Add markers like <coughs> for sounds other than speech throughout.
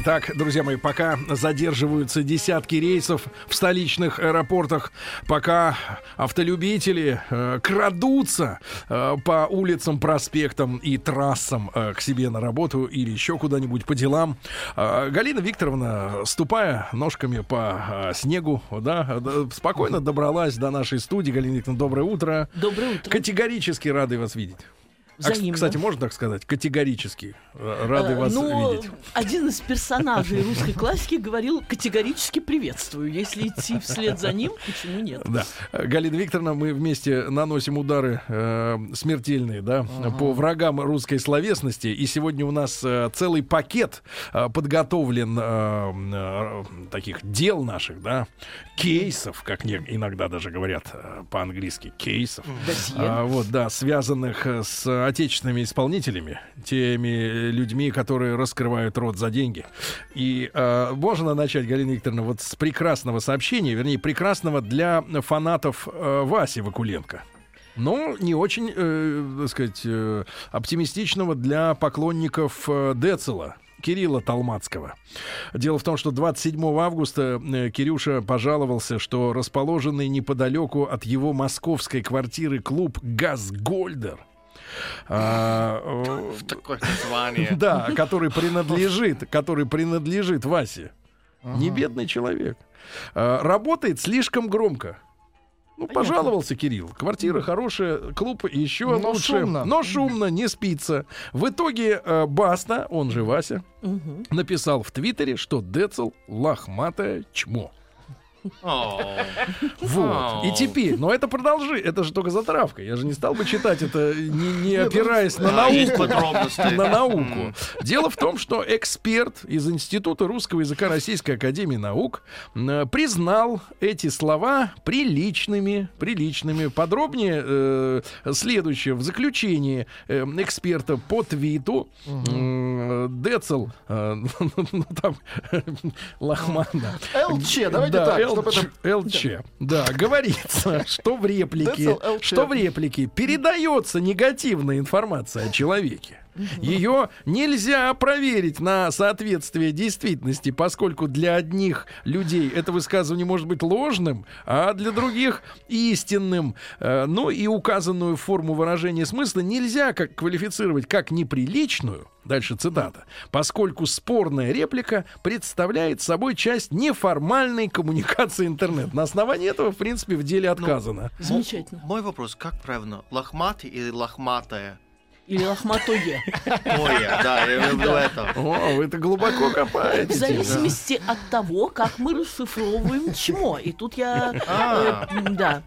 Итак, друзья мои, пока задерживаются десятки рейсов в столичных аэропортах, пока автолюбители э, крадутся э, по улицам, проспектам и трассам э, к себе на работу или еще куда-нибудь по делам, э, Галина Викторовна, ступая ножками по э, снегу, да, спокойно добралась до нашей студии. Галина Викторовна, доброе утро. Доброе утро. Категорически рады вас видеть. А, Взаимно. кстати, можно так сказать? Категорически э, рады Э, вас ну, видеть. один из персонажей русской классики говорил категорически приветствую. Если идти вслед за ним, почему нет? Да. Э, Галина Викторовна, мы вместе наносим удары э, смертельные, да, по врагам русской словесности. И сегодня у нас э, целый пакет э, подготовлен э, э, таких дел наших, да, кейсов, как не- иногда даже говорят э, по-английски, кейсов. Досье. А, вот, да, связанных э, с отечественными исполнителями, теми э, людьми, которые раскрывают рот за деньги. И э, можно начать, Галина Викторовна, вот с прекрасного сообщения, вернее, прекрасного для фанатов э, Васи Вакуленко. Но не очень, э, так сказать, э, оптимистичного для поклонников э, Децела. Кирилла Талмацкого. Дело в том, что 27 августа э, Кирюша пожаловался, что расположенный неподалеку от его московской квартиры клуб «Газгольдер» а, э, Такое название. <laughs> да, который принадлежит, который принадлежит Васе. Не бедный человек. А, Работает слишком громко. Ну, пожаловался Кирилл. Квартира хорошая, клуб еще Но лучше. шумно. Но шумно, не спится. В итоге э, Баста, он же Вася, Мгм. написал в Твиттере, что Децл лохматое чмо. Вот. И теперь, но это продолжи, это же только затравка. Я же не стал бы читать это, не, не опираясь на да, есть науку. На науку. Дело в том, что эксперт из Института русского языка Российской Академии Наук э, признал эти слова приличными, приличными. Подробнее э, следующее. В заключении э, эксперта по твиту э, Децл, э, <laughs> ну там лохматно. ЛЧ, давайте Да, так, ЛЧ. Да, говорится, <laughs> что в реплике, что в реплике передается негативная информация о человеке. Ее нельзя проверить на соответствие действительности, поскольку для одних людей это высказывание может быть ложным, а для других истинным. Э, Ну и указанную форму выражения смысла нельзя как квалифицировать как неприличную, дальше цитата, поскольку спорная реплика представляет собой часть неформальной коммуникации интернет. На основании этого, в принципе, в деле отказано. Замечательно. Мой вопрос, как правильно? Лохматый или лохматая? Или лохматое. Ой, да, я люблю это. О, вы это глубоко В копаете. зависимости от того, как мы расшифровываем чмо. И тут я, А. э, да,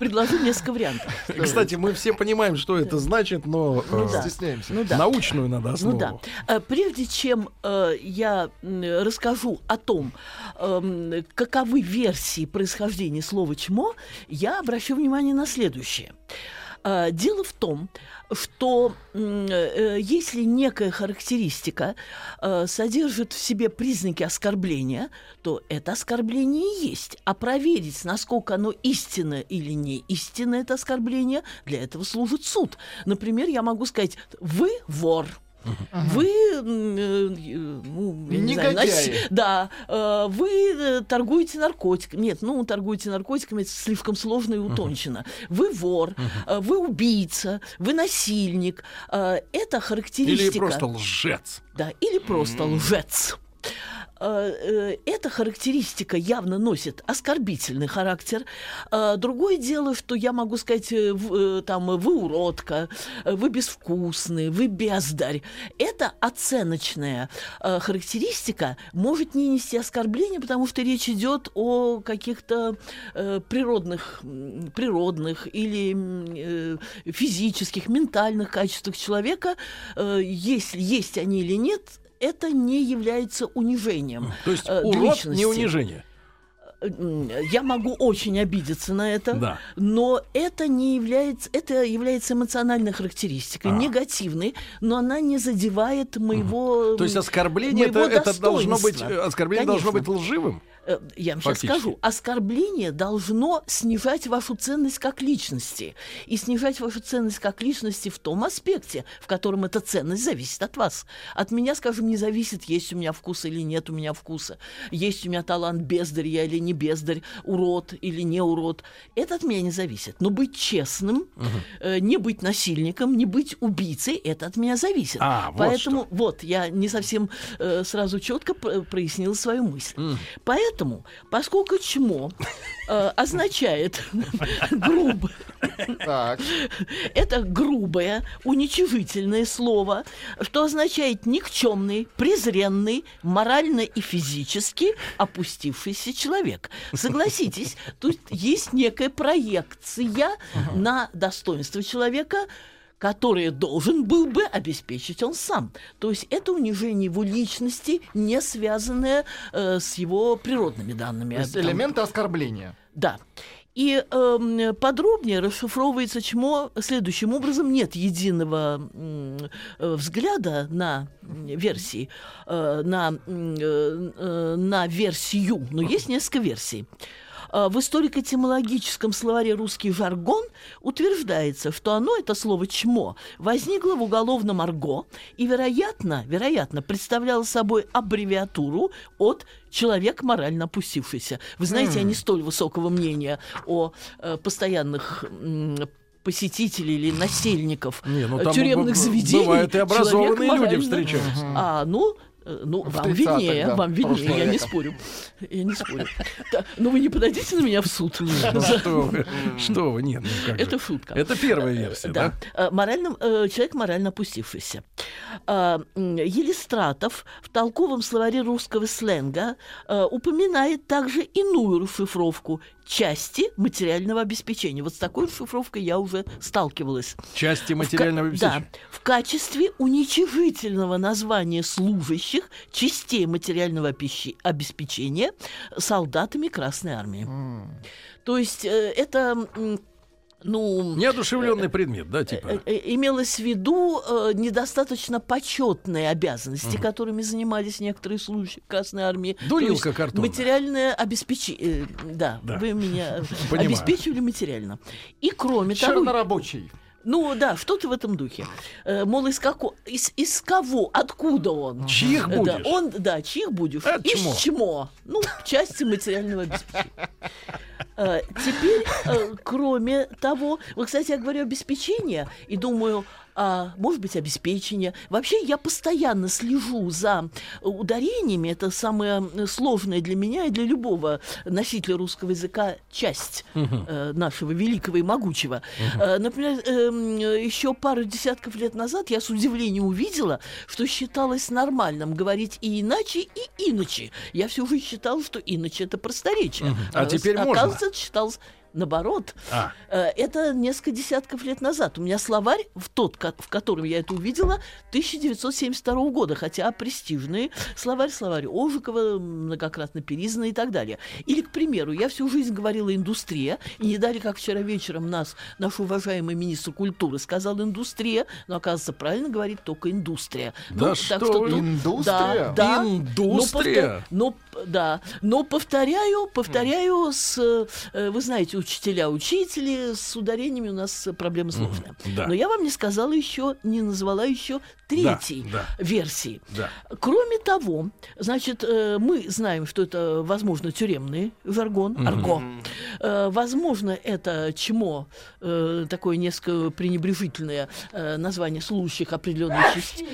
предложу несколько вариантов. Кстати, мы все понимаем, что это значит, но Ну э, да. Стесняемся. Ну да. научную надо Ну основу. да. Э, Прежде чем я расскажу о том, эм, каковы версии происхождения слова чмо, я обращу внимание на следующее. Э, Дело в том, что э, если некая характеристика э, содержит в себе признаки оскорбления, то это оскорбление и есть. А проверить, насколько оно истинно или не истинно это оскорбление, для этого служит суд. Например, я могу сказать, вы вор. Вы, э, ну, не знаю, наси- да, э, вы э, торгуете наркотиками. Нет, ну, торгуете наркотиками, это слишком сложно и утончено. Вы вор, вы убийца, вы насильник. Это характеристика. Или просто лжец. Да, или просто лжец. Э, э, Эта характеристика явно носит оскорбительный характер. Э, Другое дело, что я могу сказать, там, вы уродка, вы безвкусный, вы бездарь. Это оценочная характеристика может не нести оскорбления, потому что речь идет о каких-то природных, природных или физических, ментальных качествах человека. Если есть они или нет, это не является унижением. То есть э, урод личности. не унижение. м, я могу очень обидеться на это, Да. но это не является, это является эмоциональной характеристикой, А. негативной, но она не задевает моего. То есть оскорбление это, моего это должно быть оскорбление должно быть Конечно. лживым. Э, Я вам сейчас скажу. Оскорбление должно снижать вашу ценность как личности. И снижать вашу ценность как личности в том аспекте, в котором эта ценность зависит от вас. От меня, скажем, не зависит, есть у меня вкус или нет у меня вкуса. Есть у меня талант бездарь я или не бездарь, урод или не урод. Это от меня не зависит. Но быть честным, э, не быть насильником, не быть убийцей, это от меня зависит. А, вот Поэтому вот я не совсем э, сразу четко п- прояснила свою мысль. Поэтому, поскольку чмо э, означает грубо, это грубое, уничижительное слово, что означает никчемный, презренный, морально и физически опустившийся человек. Согласитесь, тут есть некая проекция на достоинство человека, которое должен был бы обеспечить он сам. То есть это унижение его личности, не связанное э, с его природными данными. То есть Там- элементы оскорбления. да. И эм, подробнее расшифровывается чмо следующим образом. Нет единого э, взгляда на версии, э, на, э, э, на версию, но есть несколько версий. Э, В историко-этимологическом словаре «Русский жаргон» утверждается, что оно, это слово «чмо», возникло в уголовном арго и, вероятно, вероятно, представляло собой аббревиатуру от «человек морально опустившийся». Вы знаете, я не столь высокого мнения о э, постоянных посетителей или насельников Не, ну э, там тюремных б- заведений. бывают и образованные люди встречаются. А, ну, э, ну, вам 30-х, виднее, да, вам виднее, я не спорю. Я не спорю. Но вы не подадите на меня в суд. Ну, что вы, нет, ну. Это шутка. Это первая версия, да? Э, э, человек морально опустившийся. А, Елистратов в толковом словаре русского сленга упоминает также иную расшифровку части материального обеспечения. Вот с такой расшифровкой я уже сталкивалась. Части В материального Да, обеспечения. в качестве уничижительного названия служащих частей материального обеспечения солдатами Красной Армии. То есть э, это, ну... Неодушевленный предмет, да, э, типа. э, Имелось в виду э, недостаточно почетные обязанности, которыми занимались некоторые служащие Красной Армии. То Дурилка есть картонная. Материальное обеспечение. Да, Да. вы меня <laughs> Понимаю. обеспечивали материально. И кроме того, Чернорабочий. Ну да, что-то в этом духе. Э, мол, из, како- из, из кого, откуда он? Чьих Э, будешь? Да, он, да, чьих будешь? Это из чмо. чмо. Ну, части материального обеспечения. Э, Теперь, кроме того, вот, кстати, я говорю обеспечение и думаю, а, может быть, обеспечение. Вообще, я постоянно слежу за ударениями. Это самая э, сложная для меня и для любого носителя русского языка часть э, нашего великого и могучего. Э, например, эм, еще пару десятков лет назад я с удивлением увидела, что считалось нормальным говорить и иначе, и иначе. Я всю жизнь считала, что иначе это просторечие. А теперь можно? Оказывается, считалось наоборот. А. Э, Это несколько десятков лет назад. У меня словарь, в тот, в котором я это увидела, 1972 года, хотя престижный словарь, словарь Ожикова, многократно перизанный и так далее. Или, к примеру, я всю жизнь говорила индустрия, и не дали, как вчера вечером нас, наш уважаемый министр культуры сказал индустрия, но, оказывается, правильно говорить только индустрия. Да что вы. тут- Индустрия? Да, да. Индустрия? Но, повтор- но, да, но повторяю, повторяю, с, э, вы знаете, учителя, учители, с ударениями у нас проблема сложная. да. Но я вам не сказала еще, не назвала еще третьей да. версии. Да. Кроме того, значит, э, мы знаем, что это, возможно, тюремный жаргон, арго. Э, Возможно, это чмо, э, такое несколько пренебрежительное название служащих определенной части.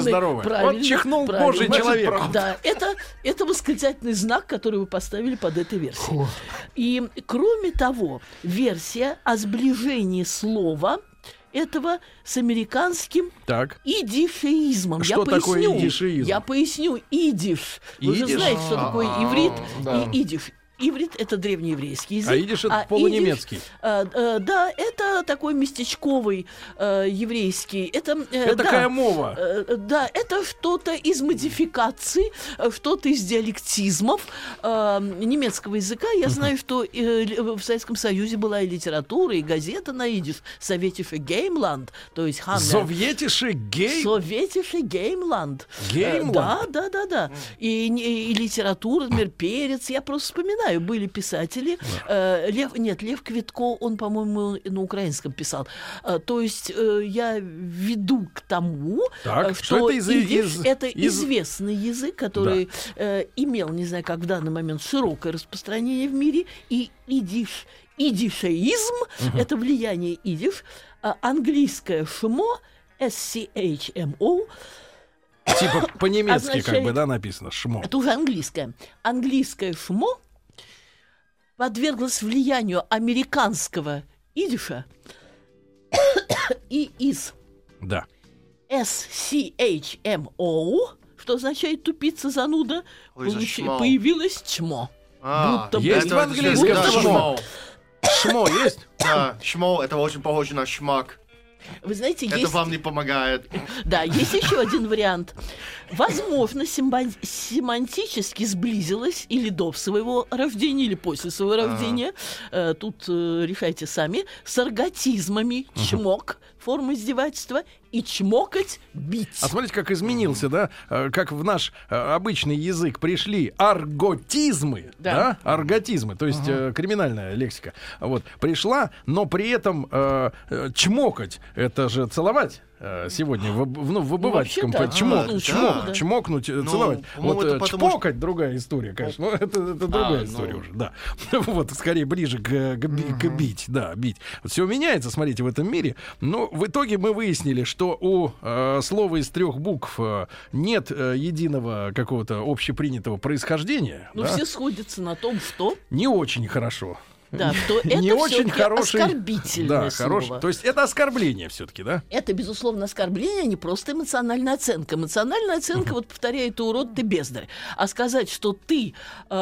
Здоровы. правильно, Вот чихнул божий Значит, человек. Да, это, это восклицательный знак, который вы поставили под этой версией. И, кроме того, версия о сближении слова этого с американским Так. идишеизмом. Что я такое поясню. идишеизм? Я поясню. Идиш. Вы же знаете, что такое иврит да. и идиш. Иврит это древнееврейский язык. А идиш это полунемецкий. идиш, э, э, да, это такой местечковый э, еврейский. Это, э, Это да, такая мова. Э, Да, это что-то из модификаций, э, что-то из диалектизмов э, немецкого языка. Я знаю, что э, л- в Советском Союзе была и литература, и газета на идиш «Советише Геймланд», то есть Ханна. Советиши гей. Советише Геймланд. Геймланд? Э, Да, да, да, да. И, не- и литература, например, Перец. Я просто вспоминаю, были писатели. Э, Лев, нет, Лев Квитко, он, по-моему, на украинском писал. Э, то есть э, я веду к тому, Так, что что это из- идиш из- это из- известный язык, который э, имел, не знаю, как в данный момент, широкое распространение в мире. И идиш, идишеизм — это влияние идиш. Английское шмо S-C-H-M-O Типа по-немецки как бы, да, написано. Шмо. это уже английское. Английское шмо подверглось влиянию американского идиша <coughs> и из Да. S-C-H-M-O, что означает тупица зануда, получи- появилось чмо. А, Будто. Есть это- в английском да, шмо. шмо. Шмо есть? Да, шмо, это очень похоже на шмак. Вы знаете, Это есть... вам не помогает. Да, есть еще один вариант. Возможно, симба- семантически сблизилась или до своего рождения, или после своего рождения. Э, Тут э, решайте сами. С арготизмами чмок, форма издевательства, и чмокать бить. А смотрите, как изменился, да? Э, Как в наш э, обычный язык пришли арготизмы, да? Да. Арготизмы, то есть э, криминальная лексика. Вот пришла, но при этом э, чмокать, это же целовать. Э, Сегодня в, об- в- ну, в обывательском вообще да. по- чмок, А, чмок, да. чмокнуть, э, Ну, целовать. по-моему, Вот это э, потому чпокать другая история, конечно. Но это, это другая А, история ну. уже, да. <laughs> Вот скорее ближе к, к к бить, да, бить. Все меняется, смотрите, в этом мире. Но в итоге мы выяснили, что у э, слова из трех букв э, нет э, единого какого-то общепринятого происхождения. Ну, да. все сходятся на том, что, Не очень хорошо. Да, <laughs> что это не очень хороший. оскорбительное Да, слово. хороший. То есть это оскорбление все-таки, да? Это, безусловно, оскорбление, а не просто эмоциональная оценка. Эмоциональная оценка, <laughs> вот повторяю, ты урод, ты бездарь. А сказать, что ты э,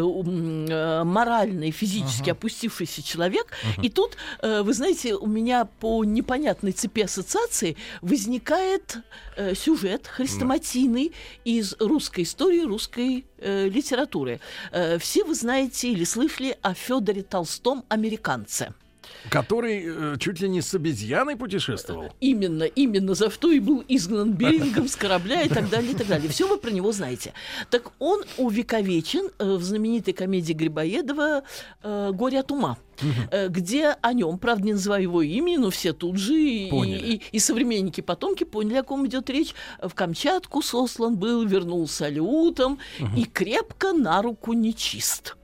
э, морально и физически опустившийся человек, и тут, э, вы знаете, у меня по непонятной цепи ассоциаций возникает э, сюжет хрестоматийный из русской истории, русской э, литературы. Э, все вы знаете или слышали о Федоре Толстом «Американце». Который э, чуть ли не с обезьяной путешествовал. Именно, именно за что и был изгнан Берингом с корабля и так далее, и так далее. Все вы про него знаете. Так он увековечен э, в знаменитой комедии Грибоедова э, «Горе от ума», э, где о нем, правда, не называю его имени, но все тут же и, Поняли. и- и современники, потомки поняли, о ком идет речь. В Камчатку сослан был, вернулся лютом и крепко на руку нечист.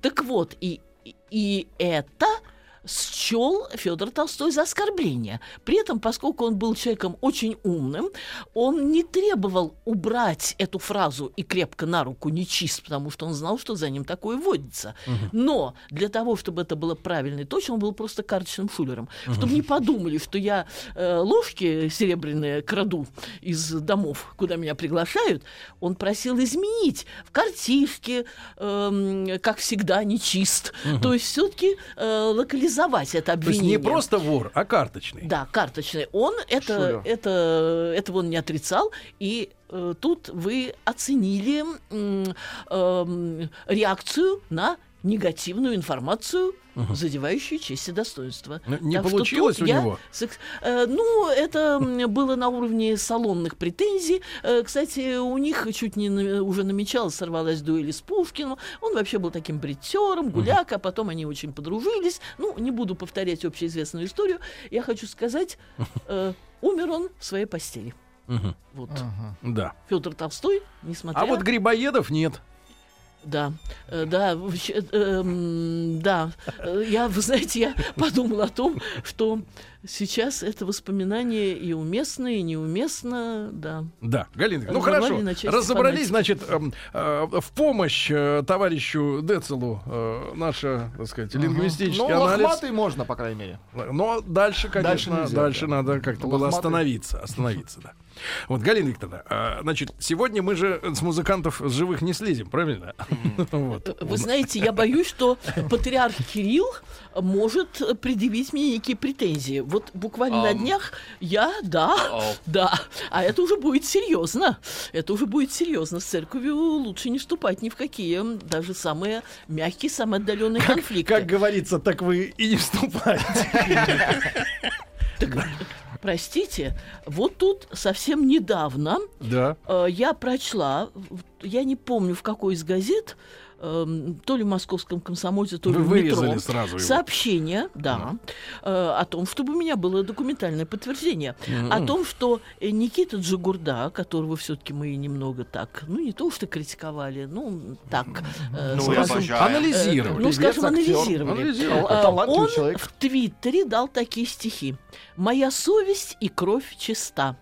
Так вот, и, и- это счел Федор Толстой за оскорбление. При этом, поскольку он был человеком очень умным, он не требовал убрать эту фразу и крепко на руку нечист, потому что он знал, что за ним такое водится. Но для того, чтобы это было правильно и точно, он был просто карточным шулером. Чтобы не подумали, что я э, ложки серебряные краду из домов, куда меня приглашают, он просил изменить в картишке, эм, как всегда, нечист. То есть все-таки локализовать это То есть обвинение. не просто вор, а карточный. Да, карточный. Он это, Шулер. это, этого он не отрицал. И э, тут вы оценили м, эм, реакцию на негативную информацию, задевающую честь и достоинство. Ну, не Так получилось у я него? секс- э, ну, это было на уровне салонных претензий. Э, кстати, у них чуть не на- уже намечалось, сорвалась дуэль с Пушкиным. Он вообще был таким бритером, гуляка, потом они очень подружились. Ну, не буду повторять общеизвестную историю. Я хочу сказать, э, умер он в своей постели. Мгм. Вот. Да. Федор Толстой, несмотря... А вот Грибоедов нет. Да, э, да, вообще, э, эм, да. Э, Я, вы знаете, я подумала о том, что сейчас это воспоминание и уместно, и неуместно, да. Да, Галина, ну хорошо, разобрались, фанатики. значит, эм, в помощь товарищу Децелу наша, так сказать, лингвистический Ну, анализ. лохматый можно, по крайней мере. Но дальше, конечно, Дальше дальше, нельзя, да. надо как-то было остановиться, остановиться, да. Вот, Галина Викторовна, а, значит, сегодня мы же с музыкантов с живых не слезем, правильно? <laughs> Вот. Вы знаете, я боюсь, что патриарх Кирилл может предъявить мне некие претензии. Вот буквально на Ам. днях я, да, О. да, а это уже будет серьезно. Это уже будет серьезно. С церковью лучше не вступать ни в какие, даже самые мягкие, самые отдаленные конфликты. Как говорится, так вы и не вступаете. Простите, вот тут совсем недавно Да. э, я прочла, я не помню в какой из газет, эм, то ли в московском комсомольце, то ли Вы в метро, сразу его. сообщение, да, э, о том, чтобы у меня было документальное подтверждение, о том, что э, Никита Джигурда, которого все-таки мы немного так, ну не то что критиковали, ну так, э, Ну, скажем. Анализировали. ну, Певец, скажем, анализировали. Анализировали. Он человек. в Твиттере дал такие стихи. «Моя совесть и кровь чиста».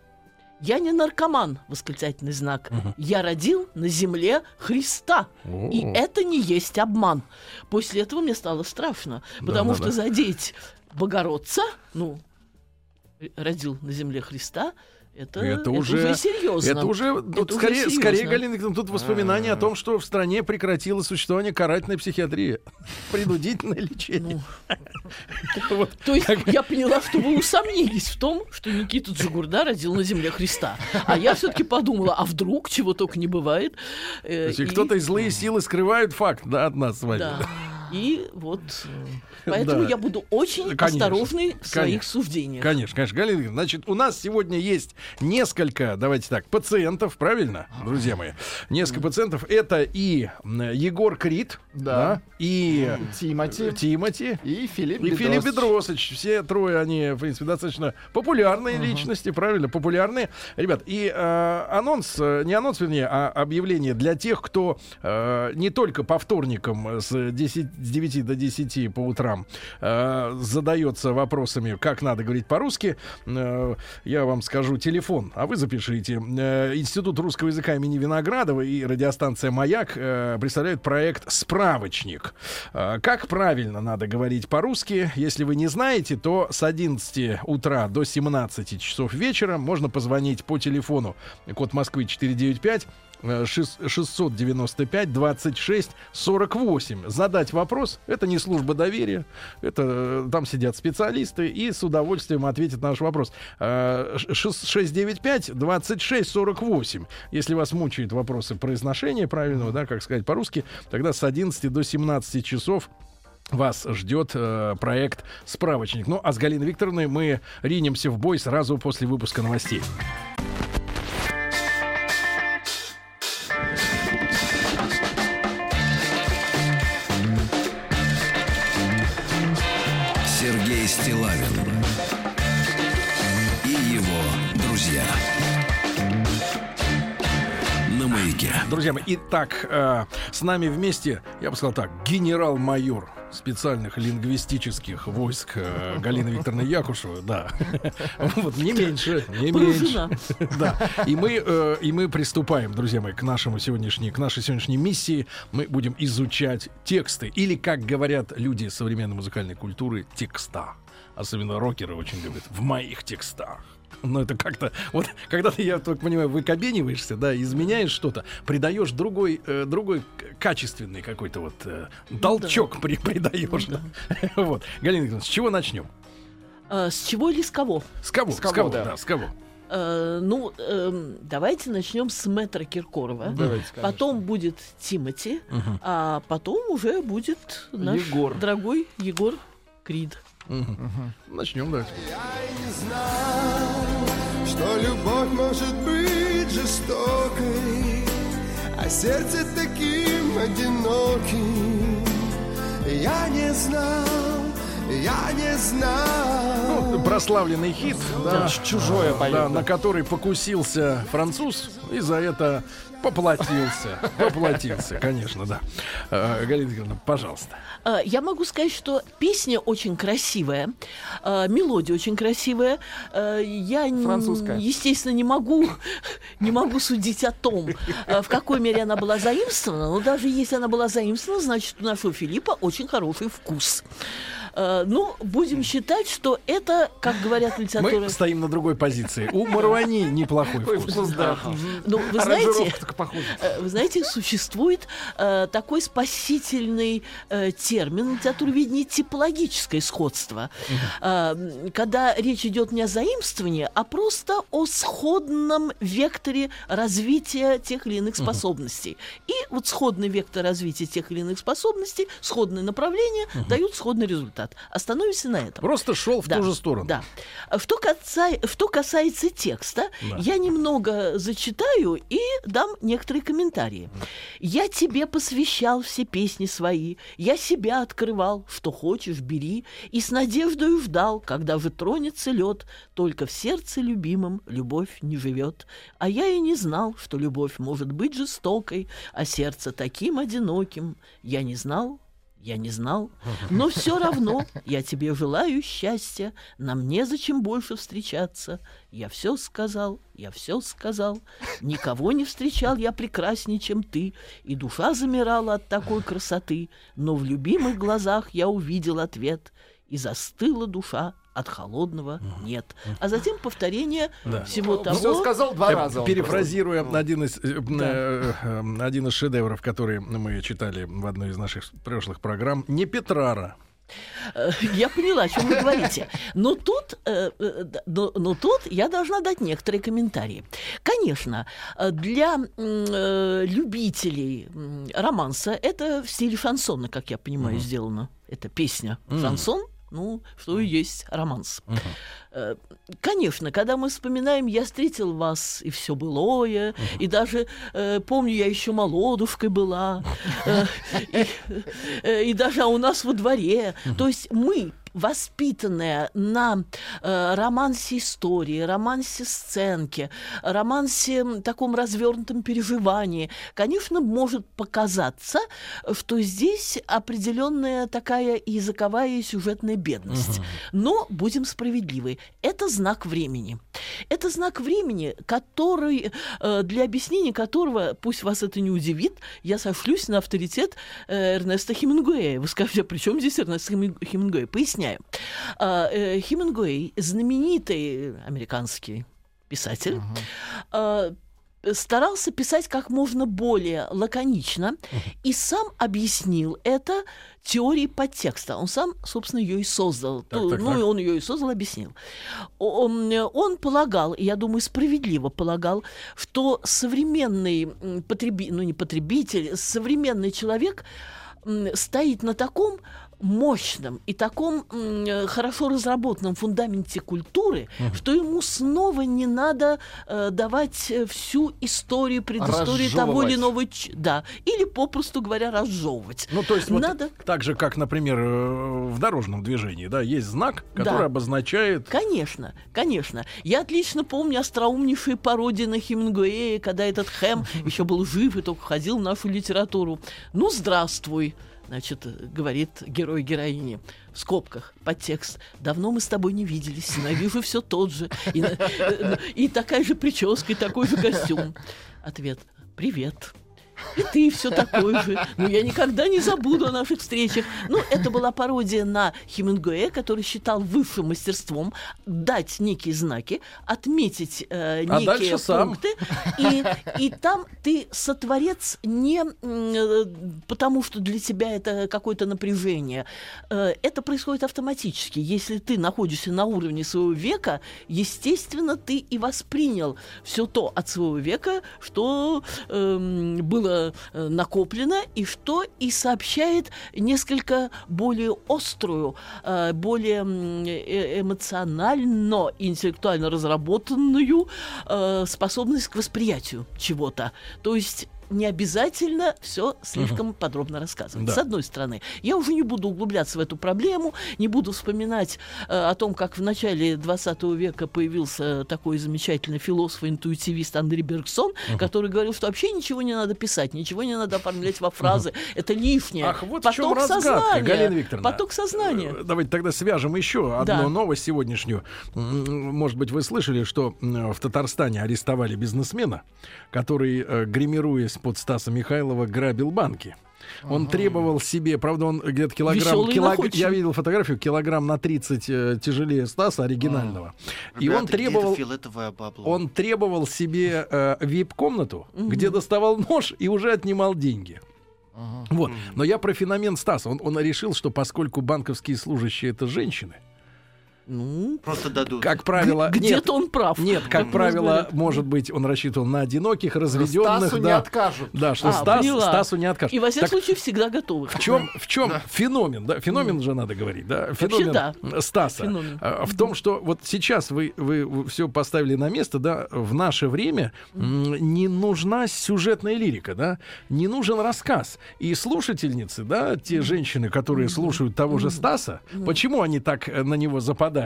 Я не наркоман, восклицательный знак. Я родил на земле Христа. И это не есть обман. После этого мне стало страшно, потому да, что да. задеть Богородца, ну, э, родил на земле Христа, это, Это уже- серьезно. Это уже, тут уже скорее, серьезно. скорее, Галина тут воспоминания о том, что в стране прекратило существование карательной психиатрии. <laughs> Принудительное лечение. <laughs> Вот. То есть я поняла, что вы усомнились в том, что Никита Джигурда родил на земле Христа. А я все-таки подумала, а вдруг чего только не бывает. Э, кто-то и злые силы скрывают факт, да, от нас с вами. И вот поэтому Да. я буду очень Конечно. осторожной в своих Конечно. суждениях. Конечно, конечно, Галина Значит, у нас сегодня есть несколько, давайте так, пациентов, правильно, друзья мои? Несколько пациентов. Это и Егор Крид, да, Да. и Тимати Тимати, и Филипп и Филипп Бедросович. Все трое, они, в принципе, достаточно популярные личности, правильно, популярные. Ребят, и э, анонс, э, не анонс, вернее, а объявление для тех, кто э, не только по вторникам с, 10, с 9 до 10 по утрам э, задается вопросами, как надо говорить по-русски. Э, я вам скажу телефон, а вы запишите. Э, Институт русского языка имени Виноградова и радиостанция «Маяк» э, представляют проект «Справочник». Э, Как правильно надо говорить по-русски? Если вы не знаете, то с 11 утра до 17 часов вечера можно позвонить по телефону код Москвы 495 э, шест- 695 26 48. Задать вопрос. Это не служба доверия. Это э, там сидят специалисты и с удовольствием ответят на наш вопрос. Э, ш- 695 26 48. Если вас мучают вопросы произношения правильного, да, как сказать по-русски, тогда с 11 до 17 часов вас ждет э, проект «Справочник». Ну, а с Галиной Викторовной мы ринемся в бой сразу после выпуска новостей. Сергей Стилавин и его друзья. На маяке. Друзья мои, итак, э, с нами вместе, я бы сказал так, генерал-майор специальных лингвистических войск э, Галина Викторовна Якушева, да. <laughs> Вот, не меньше, не меньше. <laughs> Да. И мы, э, и мы приступаем, друзья мои, к нашему сегодняшней, к нашей сегодняшней миссии. Мы будем изучать тексты, или, как говорят люди современной музыкальной культуры, текста. Особенно рокеры очень любят. В моих текстах. Ну, это как-то... Вот, когда ты, я только понимаю, выкобениваешься, да, изменяешь что-то, придаешь другой, э, другой качественный какой-то вот э, толчок при, придаешь. да. <laughs> Вот. Галина Викторовна, с чего начнем? А, с чего или с кого? С кого? С кого, с кого? да. Да, с кого? Э, ну, эм, давайте начнем с мэтра Киркорова. Давайте, конечно. Потом будет Тимати, а потом уже будет наш Егор. дорогой Егор Крид. Начнем, да. Что любовь может быть жестокой, а сердце таким одиноким. Я не знал, я не знал. Ну, прославленный хит, да, чужое поет, да, да. на который покусился француз и за это поплатился. <laughs> Поплатился, конечно, да. Э, Галина Викторовна, пожалуйста. Э, Я могу сказать, что песня очень красивая, э, мелодия очень красивая. Я, Французская. естественно, не могу, <laughs> не могу судить о том, в какой мере она была заимствована. Но даже если она была заимствована, значит, у нашего Филиппа очень хороший вкус. Э, Ну, будем считать, что это как говорят литературы... Мы стоим на другой позиции. У Марвани неплохой вкус. да. Ну, вы знаете, э, вы знаете, существует э, такой спасительный э, термин в литературоведении типологическое сходство. Э, когда речь идет не о заимствовании, а просто о сходном векторе развития тех или иных способностей. И вот сходный вектор развития тех или иных способностей, сходное направление дают сходный результат. Остановимся на этом. Просто шел в Да, ту же сторону. Да. Что, каса- что касается текста, Да. я немного зачитаю и дам некоторые комментарии. Я тебе посвящал все песни свои, я себя открывал, что хочешь, бери, и с надеждой ждал, когда же тронется лед, только в сердце любимом любовь не живет. А я и не знал, что любовь может быть жестокой, а сердце таким одиноким. Я не знал, я не знал, но все равно я тебе желаю счастья. Нам незачем больше встречаться. Я все сказал, я все сказал. Никого не встречал я прекраснее, чем ты, и душа замирала от такой красоты. Но в любимых глазах я увидел ответ, и застыла душа от холодного нет. А затем повторение Да. всего Все того. сказал два раза. Перефразируя один из, э, э, э, один из шедевров, который мы читали в одной из наших прошлых программ, не Петрара. Я поняла, о чем вы говорите. Но тут, но, но тут я должна дать некоторые комментарии. Конечно, для любителей романса это в стиле шансона, как я понимаю, сделано. Это песня шансон. Ну, что и есть романс. Э, Конечно, когда мы вспоминаем «Я встретил вас, и все былое», и даже э, помню, я еще молодушкой была, <laughs> э, и, э, и даже «А у нас во дворе». То есть мы, воспитанная на э, романсе истории, романсе сценки, романсе таком развернутом переживании, конечно, может показаться, что здесь определенная такая языковая и сюжетная бедность. Но будем справедливы, это знак времени. Это знак времени, который, э, для объяснения которого, пусть вас это не удивит, я сошлюсь на авторитет э, Эрнеста Хемингуэя. Вы скажете, а при чем здесь Эрнест Хемин- Хемингуэй? Поясняю. А, э, Хемингуэй, знаменитый американский писатель, а, старался писать как можно более лаконично и сам объяснил это теорией подтекста. Он сам, собственно, ее и создал. Так, Ту- так, ну, так. и он ее и создал, объяснил. Он, он полагал, и я думаю, справедливо полагал, что современный м, потреби... ну, не потребитель, современный человек стоит на таком мощном и таком м, э, хорошо разработанном фундаменте культуры, что ему снова не надо э, давать э, всю историю, предысторию того или иного... Да, или, попросту говоря, разжевывать. Ну, то есть вот Надо... так же, как, например, э, в дорожном движении, да, есть знак, который Да. обозначает... Конечно, конечно. Я отлично помню остроумнейшие пародии на Хемингуэя, когда этот Хэм <laughs> еще был жив и только ходил в нашу литературу. Ну, здравствуй, значит, говорит герой героине в скобках подтекст. Давно мы с тобой не виделись, ненавижу все тот же. И, э, и такая же прическа, и такой же костюм. Ответ. Привет. И ты все такой же. Ну, я никогда не забуду о наших встречах. Ну, это была пародия на Хемингуэя, который считал высшим мастерством дать некие знаки, отметить э, А некие сам. пункты. И, и там ты сотворец не э, потому, что для тебя это какое-то напряжение. Э, это происходит автоматически. Если ты находишься на уровне своего века, естественно, ты и воспринял все то от своего века, что эм, было э, накоплено, и что и сообщает несколько более острую, э, более э- эмоционально интеллектуально разработанную э, способность к восприятию чего-то. То есть не обязательно все слишком подробно рассказывать. Да. С одной стороны, я уже не буду углубляться в эту проблему, не буду вспоминать э, о том, как в начале 20 века появился такой замечательный философ-интуитивист Андрей Бергсон, который говорил, что вообще ничего не надо писать, ничего не надо оформлять во фразы, это лишнее. Ах, вот в чем Поток разгадка, сознания. Галина Викторовна. Поток сознания. Э, Давайте тогда свяжем еще одну Да. новость сегодняшнюю. Может быть, вы слышали, что м, в Татарстане арестовали бизнесмена, который, э, гримируясь под Стаса Михайлова грабил банки. Он требовал себе, правда, он где-то килограмм, и килог- я видел фотографию, килограмм на 30 э, тяжелее Стаса оригинального. И он Ребята, где требовал, он требовал себе э, вип-комнату, где доставал нож и уже отнимал деньги. Вот. Но я про феномен Стаса. Он, он решил, что поскольку банковские служащие это женщины, Ну, Просто дадут. как правило, где-то он прав. нет, как Ну, правило, может быть, он рассчитывал на одиноких, разведенных, Стасу не да, откажут. да, что А, Стас, поняла. Стасу не откажет. И во всяком Так случае всегда готовы. в чем, в чем феномен, да, феномен же надо говорить, да, феномен да. Стаса. Феномен. А, В том, что вот сейчас вы, вы, все поставили на место, да, в наше время не нужна сюжетная лирика, да, не нужен рассказ. И слушательницы, да, те женщины, которые слушают того же Стаса, почему они так э, на него западают?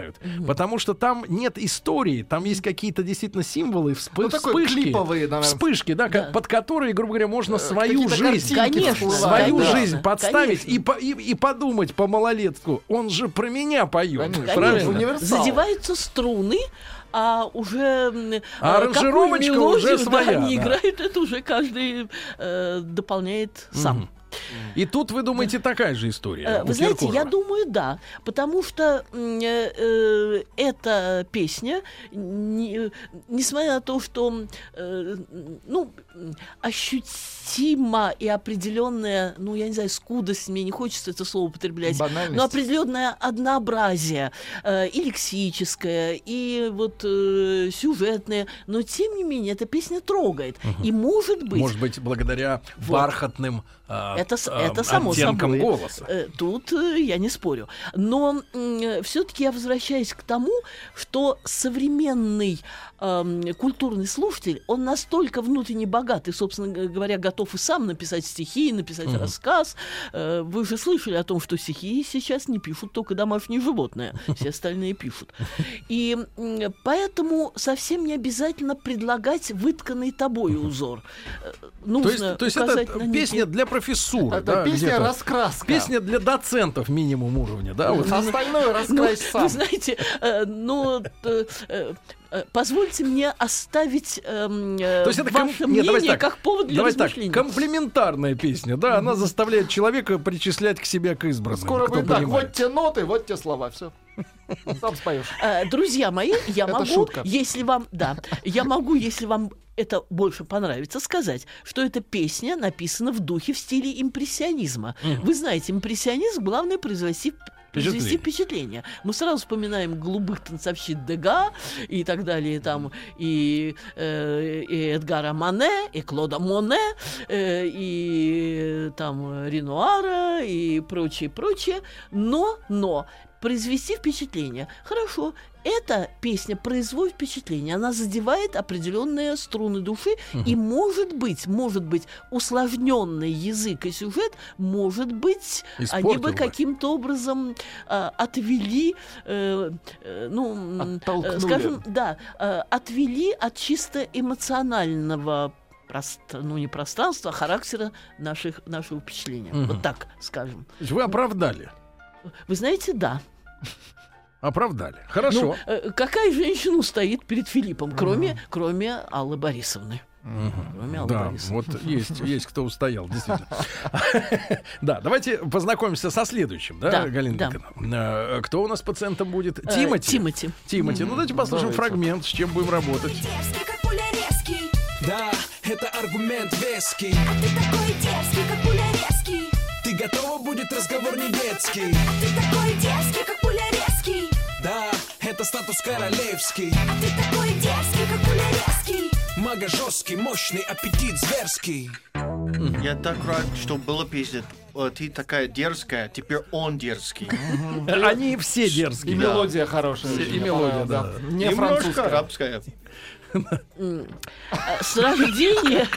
Потому что там нет истории, там есть какие-то действительно символы, вспы- Ну, такой вспышки, клиповые, наверное, вспышки, да, Да. под которые, грубо говоря, можно свою какие-то жизнь, Конечно, свою да. жизнь подставить Конечно. и, по- и, и подумать по малолетку. Он же про меня поет. Конечно. Задеваются струны, а уже м, А э, аранжировочка какую уже мелодию, своя, да, они да. играют, это уже каждый э, дополняет сам. И тут вы думаете такая же история. Э, Вы знаете, я думаю, да, потому что э, э, эта песня, не- несмотря на то, что э, ну ощутимо и определенная, ну я не знаю, скудость, мне не хочется это слово употреблять, Банальность. но определенное однообразие э, и лексическое, и вот э, сюжетное, но тем не менее эта песня трогает. И может быть, Может быть, благодаря бархатным а, это, это само оттенкам собой. голоса. Э, Тут э, я не спорю. Но все-таки я возвращаюсь к тому, что современный эм, культурный слушатель, он настолько внутренне богат и, собственно говоря, готов и сам написать стихи, и написать рассказ. Э, Вы же слышали о том, что стихи сейчас не пишут только домашние животные, все остальные пишут. И поэтому совсем не обязательно предлагать вытканный тобой узор. Э, То Нужно есть, то есть это на песня для профессуры. Это да, песня раскраска. Песня для доцентов минимум уровня, да? вот. Остальное Ну, раскрась вы сам. знаете, э, ну, позвольте мне оставить эм, э, То есть это ком- ваше Нет, давайте мнение так. как повод для Давайте так, размышлений. комплементарная песня, да, она заставляет человека причислять к себе к избранным. Скоро будет так, вот те ноты, вот те слова, все. Сам споешь. Э, Друзья мои, я Это могу, шутка. если вам, да, я могу, если вам это больше понравится, сказать, что эта песня написана в духе, в стиле импрессионизма. Вы знаете, импрессионизм главное произвести произвести впечатление. Мы сразу вспоминаем голубых танцовщиц Дега и так далее, там и, э, и Эдгара Мане, и Клода Моне, э, и там Ренуара и прочее, прочее. Но, но произвести впечатление. Хорошо, эта песня производит впечатление, она задевает определенные струны души, и может быть, может быть, усложненный язык и сюжет, может быть, они Испортил бы бы. каким-то образом а, отвели, э, э, ну, м, Оттолкнули. э, скажем, да, э, отвели от чисто эмоционального прост- ну не пространства, а характера наших, нашего впечатления. Мгм. Вот так скажем. Вы оправдали. Вы знаете, да. Оправдали. Хорошо. Ну, э, какая женщина устоит перед Филиппом, кроме, кроме Аллы Борисовны? Кроме Аллы Да, Борисовны. вот есть, есть кто устоял, действительно. <laughs> Да, давайте познакомимся со следующим, да, Галина? Э, Кто у нас пациентом будет? Э, Тимати? Тимати. Тимати. Ну, давайте послушаем фрагмент, с чем будем работать. Дерзкий, как пуля резкий Да, это аргумент веский А ты такой дерзкий, как пуля резкий Ты готова будет разговор не детский А ты такой дерзкий, это статус королевский А ты такой дерзкий, как резкий Мага жесткий, мощный, аппетит зверский Я так рад, что была песня. э, Ты такая дерзкая, теперь он дерзкий. Они все И дерзкие. мелодия хорошая. И мелодия, да. Не французская. арабская. С рождения,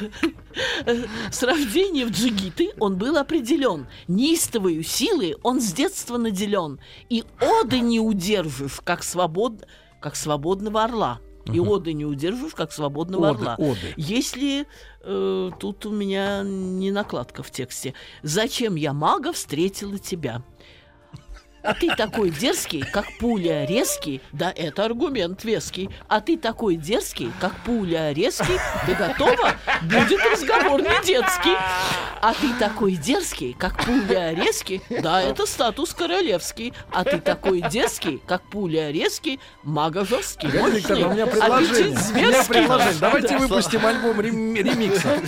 с рождения в джигиты он был определен. Неистовою силой он с детства наделен. И оды не удержишь, как, свобод... как свободного орла. И оды не удержишь, как свободного Оды, орла. оды. Если э, тут у меня не накладка в тексте. Зачем я мага встретила тебя? А ты такой дерзкий, как пуля резкий, да это аргумент веский. А ты такой дерзкий, как пуля резкий, да готово, будет разговор не детский. А ты такой дерзкий, как пуля резкий, да это статус королевский. А ты такой дерзкий, как пуля резкий, мага жесткий, Викторовна, у меня предложение. У меня предложение. Давайте Да. выпустим альбом рем- ремикса.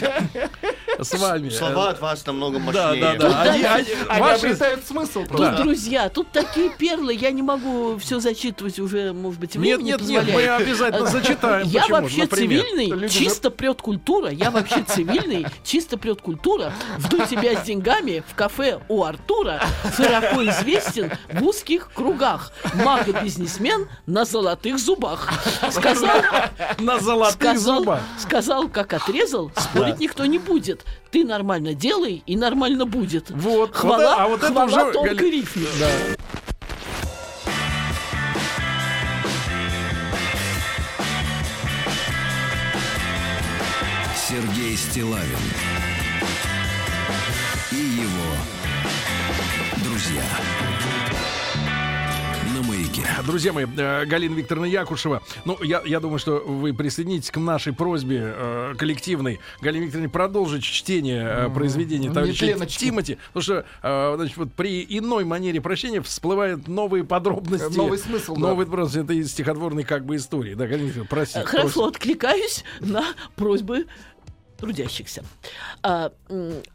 <laughs> С вами. Слова от вас намного Да, мощнее. да, да. Они- они- Они ваши- обретают смысл Тут, просто. друзья, тут такие перлы, я не могу все зачитывать уже, может быть, время Нет, не нет, нет, мы обязательно зачитаем. Я Почему? вообще Например. цивильный, Люди чисто прет культура. Я вообще цивильный, чисто прет культура. Жду тебя с деньгами в кафе у Артура. Широко известен в узких кругах. Мага-бизнесмен на золотых зубах. Сказал, На золотых сказал, зубах. сказал, как отрезал, спорить никто не будет. Ты нормально делай, и нормально будет. Вот, Хвала, а вот это хвала уже, тонкой рифме. Да. Сергей Стилавин Маяке. Друзья мои, э, Галина Викторовна Якушева. Ну, я, я думаю, что вы присоединитесь к нашей просьбе э, коллективной Галине Викторовне продолжить чтение э, произведения товарища Нетленочки. Тимати. Потому что э, значит, вот при иной манере прощения всплывают новые подробности. Новый смысл, да. Новый просто это из стихотворной как бы истории. Да, Галина Викторовна, простите. Хорошо, просим. откликаюсь на просьбы трудящихся. А,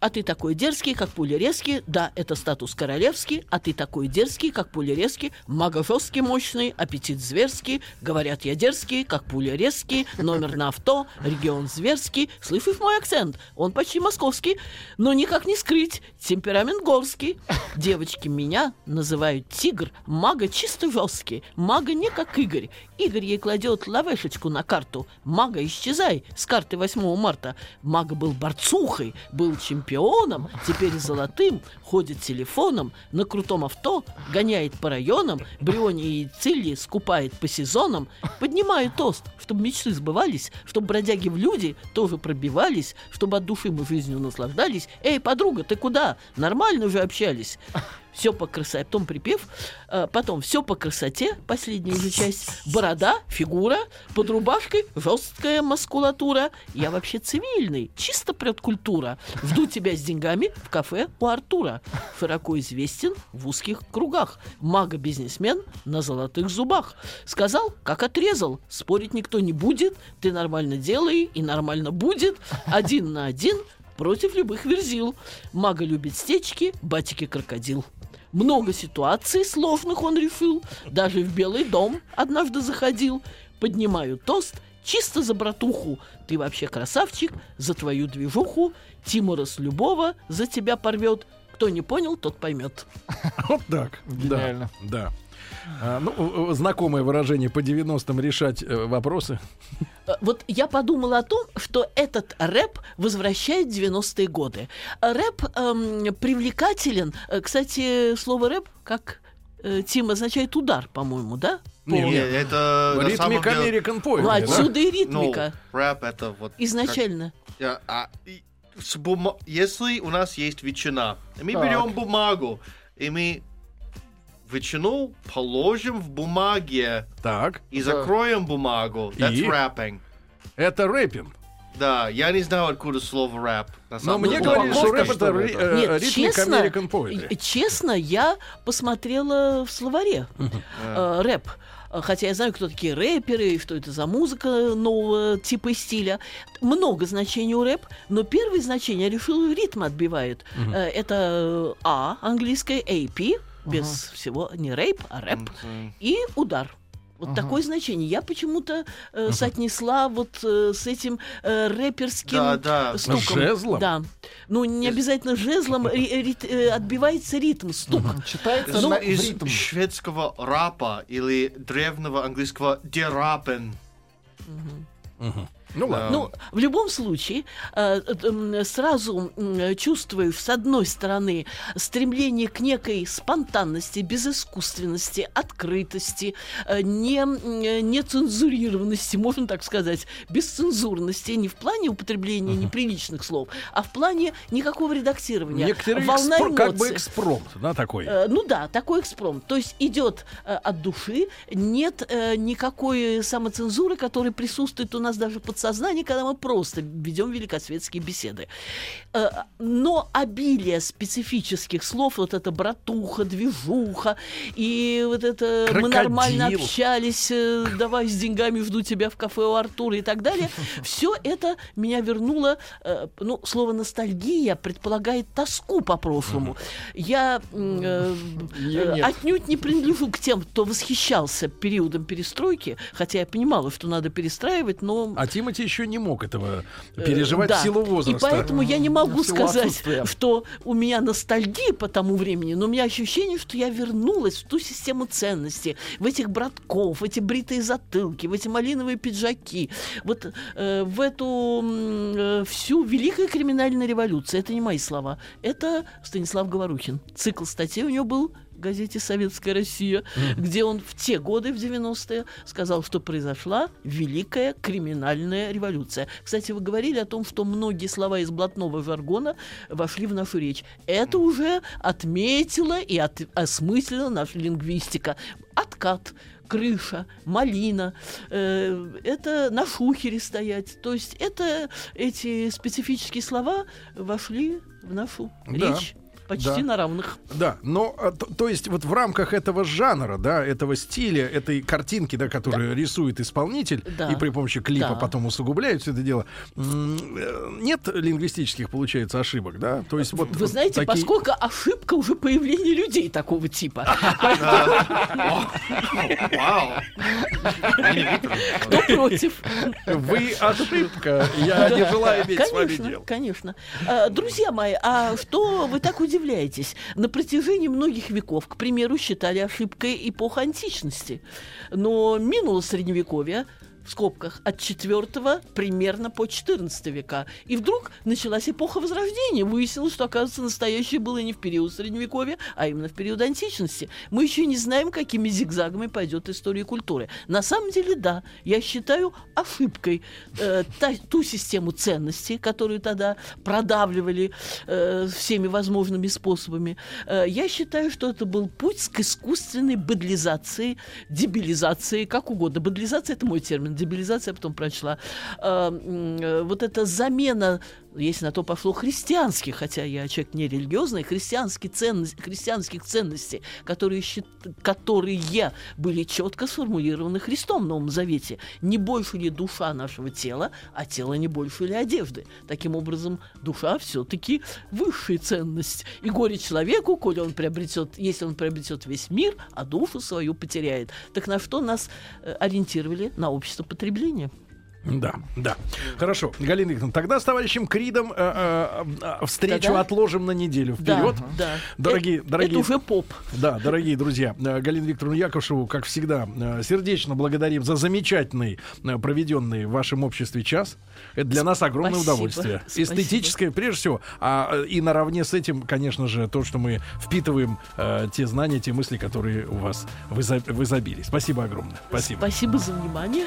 а ты такой дерзкий, как пуля резкий, да, это статус королевский, а ты такой дерзкий, как пуля резкий, мага жесткий, мощный, аппетит зверский, говорят я дерзкий, как пуля резкий, номер на авто, регион зверский, слышишь мой акцент, он почти московский, но никак не скрыть, темперамент горский. Девочки меня называют тигр, мага чисто жесткий, мага не как Игорь. Игорь ей кладет лавешечку на карту, мага исчезай с карты 8 марта. Мага был борцухой, был чемпионом, теперь золотым, ходит телефоном, на крутом авто, гоняет по районам, Бриони и Цилли скупает по сезонам, поднимает тост, чтобы мечты сбывались, чтобы бродяги в люди тоже пробивались, чтобы от души мы жизнью наслаждались. Эй, подруга, ты куда? Нормально же общались. Все по красоте, потом припев, э, потом все по красоте, последняя же часть, борода, фигура, под рубашкой жесткая маскулатура. Я вообще цивильный, чисто прет культура. Жду тебя с деньгами в кафе у Артура. Широко известен в узких кругах. Мага-бизнесмен на золотых зубах. Сказал, как отрезал. Спорить никто не будет. Ты нормально делай и нормально будет. Один на один против любых верзил. Мага любит стечки, батики крокодил. Много ситуаций сложных он решил. Даже в Белый дом однажды заходил. Поднимаю тост чисто за братуху. Ты вообще красавчик, за твою движуху. Тимура с любого за тебя порвет. Кто не понял, тот поймет. <laughs> Вот так. Гениально. Да. да. А, ну, знакомое выражение по 90-м решать э, вопросы. Э, Вот я подумала о том, что этот рэп возвращает 90-е годы. Рэп эм, привлекателен. Э, Кстати, слово рэп, как э, Тим, означает удар, по-моему, да? Не, По- не, Нет, это Ритмик деле- American Poetry, Ну, да? отсюда и Ну, ритмика. рэп это вот... Изначально. как- а, и с Если у нас есть ветчина, и мы Так. берем бумагу, и мы ветчину положим в бумаге Так, и Да. закроем бумагу. That's И? rapping. это рэпинг. Да, я не знаю, откуда слово рэп. Но мне говорили, что рэп это ри- это? Нет, ритмик честно, American Poetry. честно, я посмотрела в словаре э, рэп. Хотя я знаю, кто такие рэперы, и что это за музыка нового типа и стиля. Много значений у рэп, но первое значение, я решила, ритм отбивает. Э, Это э, А, английское, AP, без всего, не рэп, а рэп, и удар. Вот такое значение. Я почему-то э, соотнесла вот э, с этим э, рэперским Да, да. стуком. Жезлом? Да. Ну, не обязательно жезлом ри- рит- э, отбивается ритм, стук. Читается Ну, на из ритм. шведского рапа или древнего английского дерапен. Ну ладно. Ну, в любом случае, э, сразу м, чувствуешь, с одной стороны, стремление к некой спонтанности, безыскусственности, открытости, э, не, э, нецензурированности, можно так сказать, бесцензурности, не в плане употребления неприличных слов, а в плане никакого редактирования. Некоторые Волна экспро- как бы эмоций. экспромт, да, такой. Ну да, такой экспромт. То есть идет от души, нет никакой самоцензуры, которая присутствует у нас даже в подсознании, когда мы просто ведем великосветские беседы. Э, но обилие специфических слов, вот это братуха, движуха, и вот это мы Крокодил. нормально общались, э, давай с деньгами жду тебя в кафе у Артура и так далее, <laughs> все это меня вернуло, э, ну, слово ностальгия предполагает тоску по прошлому. Я отнюдь не принадлежу к тем, кто восхищался периодом перестройки, хотя я понимала, что надо перестраивать, но... А Тимати еще не мог этого э, переживать да. в силу возраста. И поэтому я не могу сказать, что у меня ностальгия по тому времени, но у меня ощущение, что я вернулась в ту систему ценностей, в этих братков, в эти бритые затылки, в эти малиновые пиджаки, вот э, в эту э, всю великую криминальную революцию. Это не мои слова, это Станислав Говорухин. Цикл статей у него был газете «Советская Россия», где он в те годы, в 90-е, сказал, что произошла великая криминальная революция. Кстати, вы говорили о том, что многие слова из блатного жаргона вошли в нашу речь. Это уже отметила и от- осмыслила наша лингвистика. Откат крыша, малина, э, это на шухере стоять. То есть это эти специфические слова вошли в нашу Да, речь почти да. на равных. Да, но а, то, то есть вот в рамках этого жанра, да, этого стиля, этой картинки, да, которую рисует исполнитель Да. и при помощи клипа Да. потом усугубляет все это дело, э, нет лингвистических, получается, ошибок, да? То есть вот Вы знаете, такие- поскольку ошибка уже появление людей такого типа. Вау. Кто против? вы ошибка, я не желаю иметь с вами дело. конечно. А, Друзья мои, а что вы так удивляетесь? На протяжении многих веков, к примеру, считали ошибкой эпоху античности. Но минуло средневековье, в скобках, от 4 примерно по 14 века. И вдруг началась эпоха Возрождения. Выяснилось, что, оказывается, настоящее было не в период Средневековья, а именно в период античности. Мы еще не знаем, какими зигзагами пойдет история культуры. На самом деле, да, я считаю ошибкой э, та- ту систему ценностей, которую тогда продавливали э, всеми возможными способами. Э, я считаю, что это был путь к искусственной бадлизации, дебилизации, как угодно. Бадлизация – это мой термин, дебилизация потом прочла. М, э, вот эта замена если на то пошло, христианских, хотя я человек не религиозный, христианские ценности, христианских ценностей, которые, счит- которые были четко сформулированы Христом в Новом Завете. Не больше ли душа нашего тела, а тело не больше ли одежды. Таким образом, душа все-таки высшая ценность. И горе человеку, коли он приобретет, если он приобретет весь мир, а душу свою потеряет. Так на что нас э, ориентировали? На общество потребления. Да, да. Хорошо, Галина Викторовна, тогда с товарищем Кридом э, э, э, встречу отложим на неделю вперед. да. Дорогие, Это- дорогие, Это уже поп. Да, дорогие друзья, э, Галину Викторовну Яковшеву, как всегда, э, сердечно благодарим за замечательный э, проведенный в вашем обществе час. Это для нас огромное Спасибо, удовольствие. спасибо. Эстетическое, прежде всего. А э, и наравне с этим, конечно же, то, что мы впитываем э, те знания, те мысли, которые у вас в, изо- в изобилии. Спасибо огромное. Спасибо. Спасибо за внимание.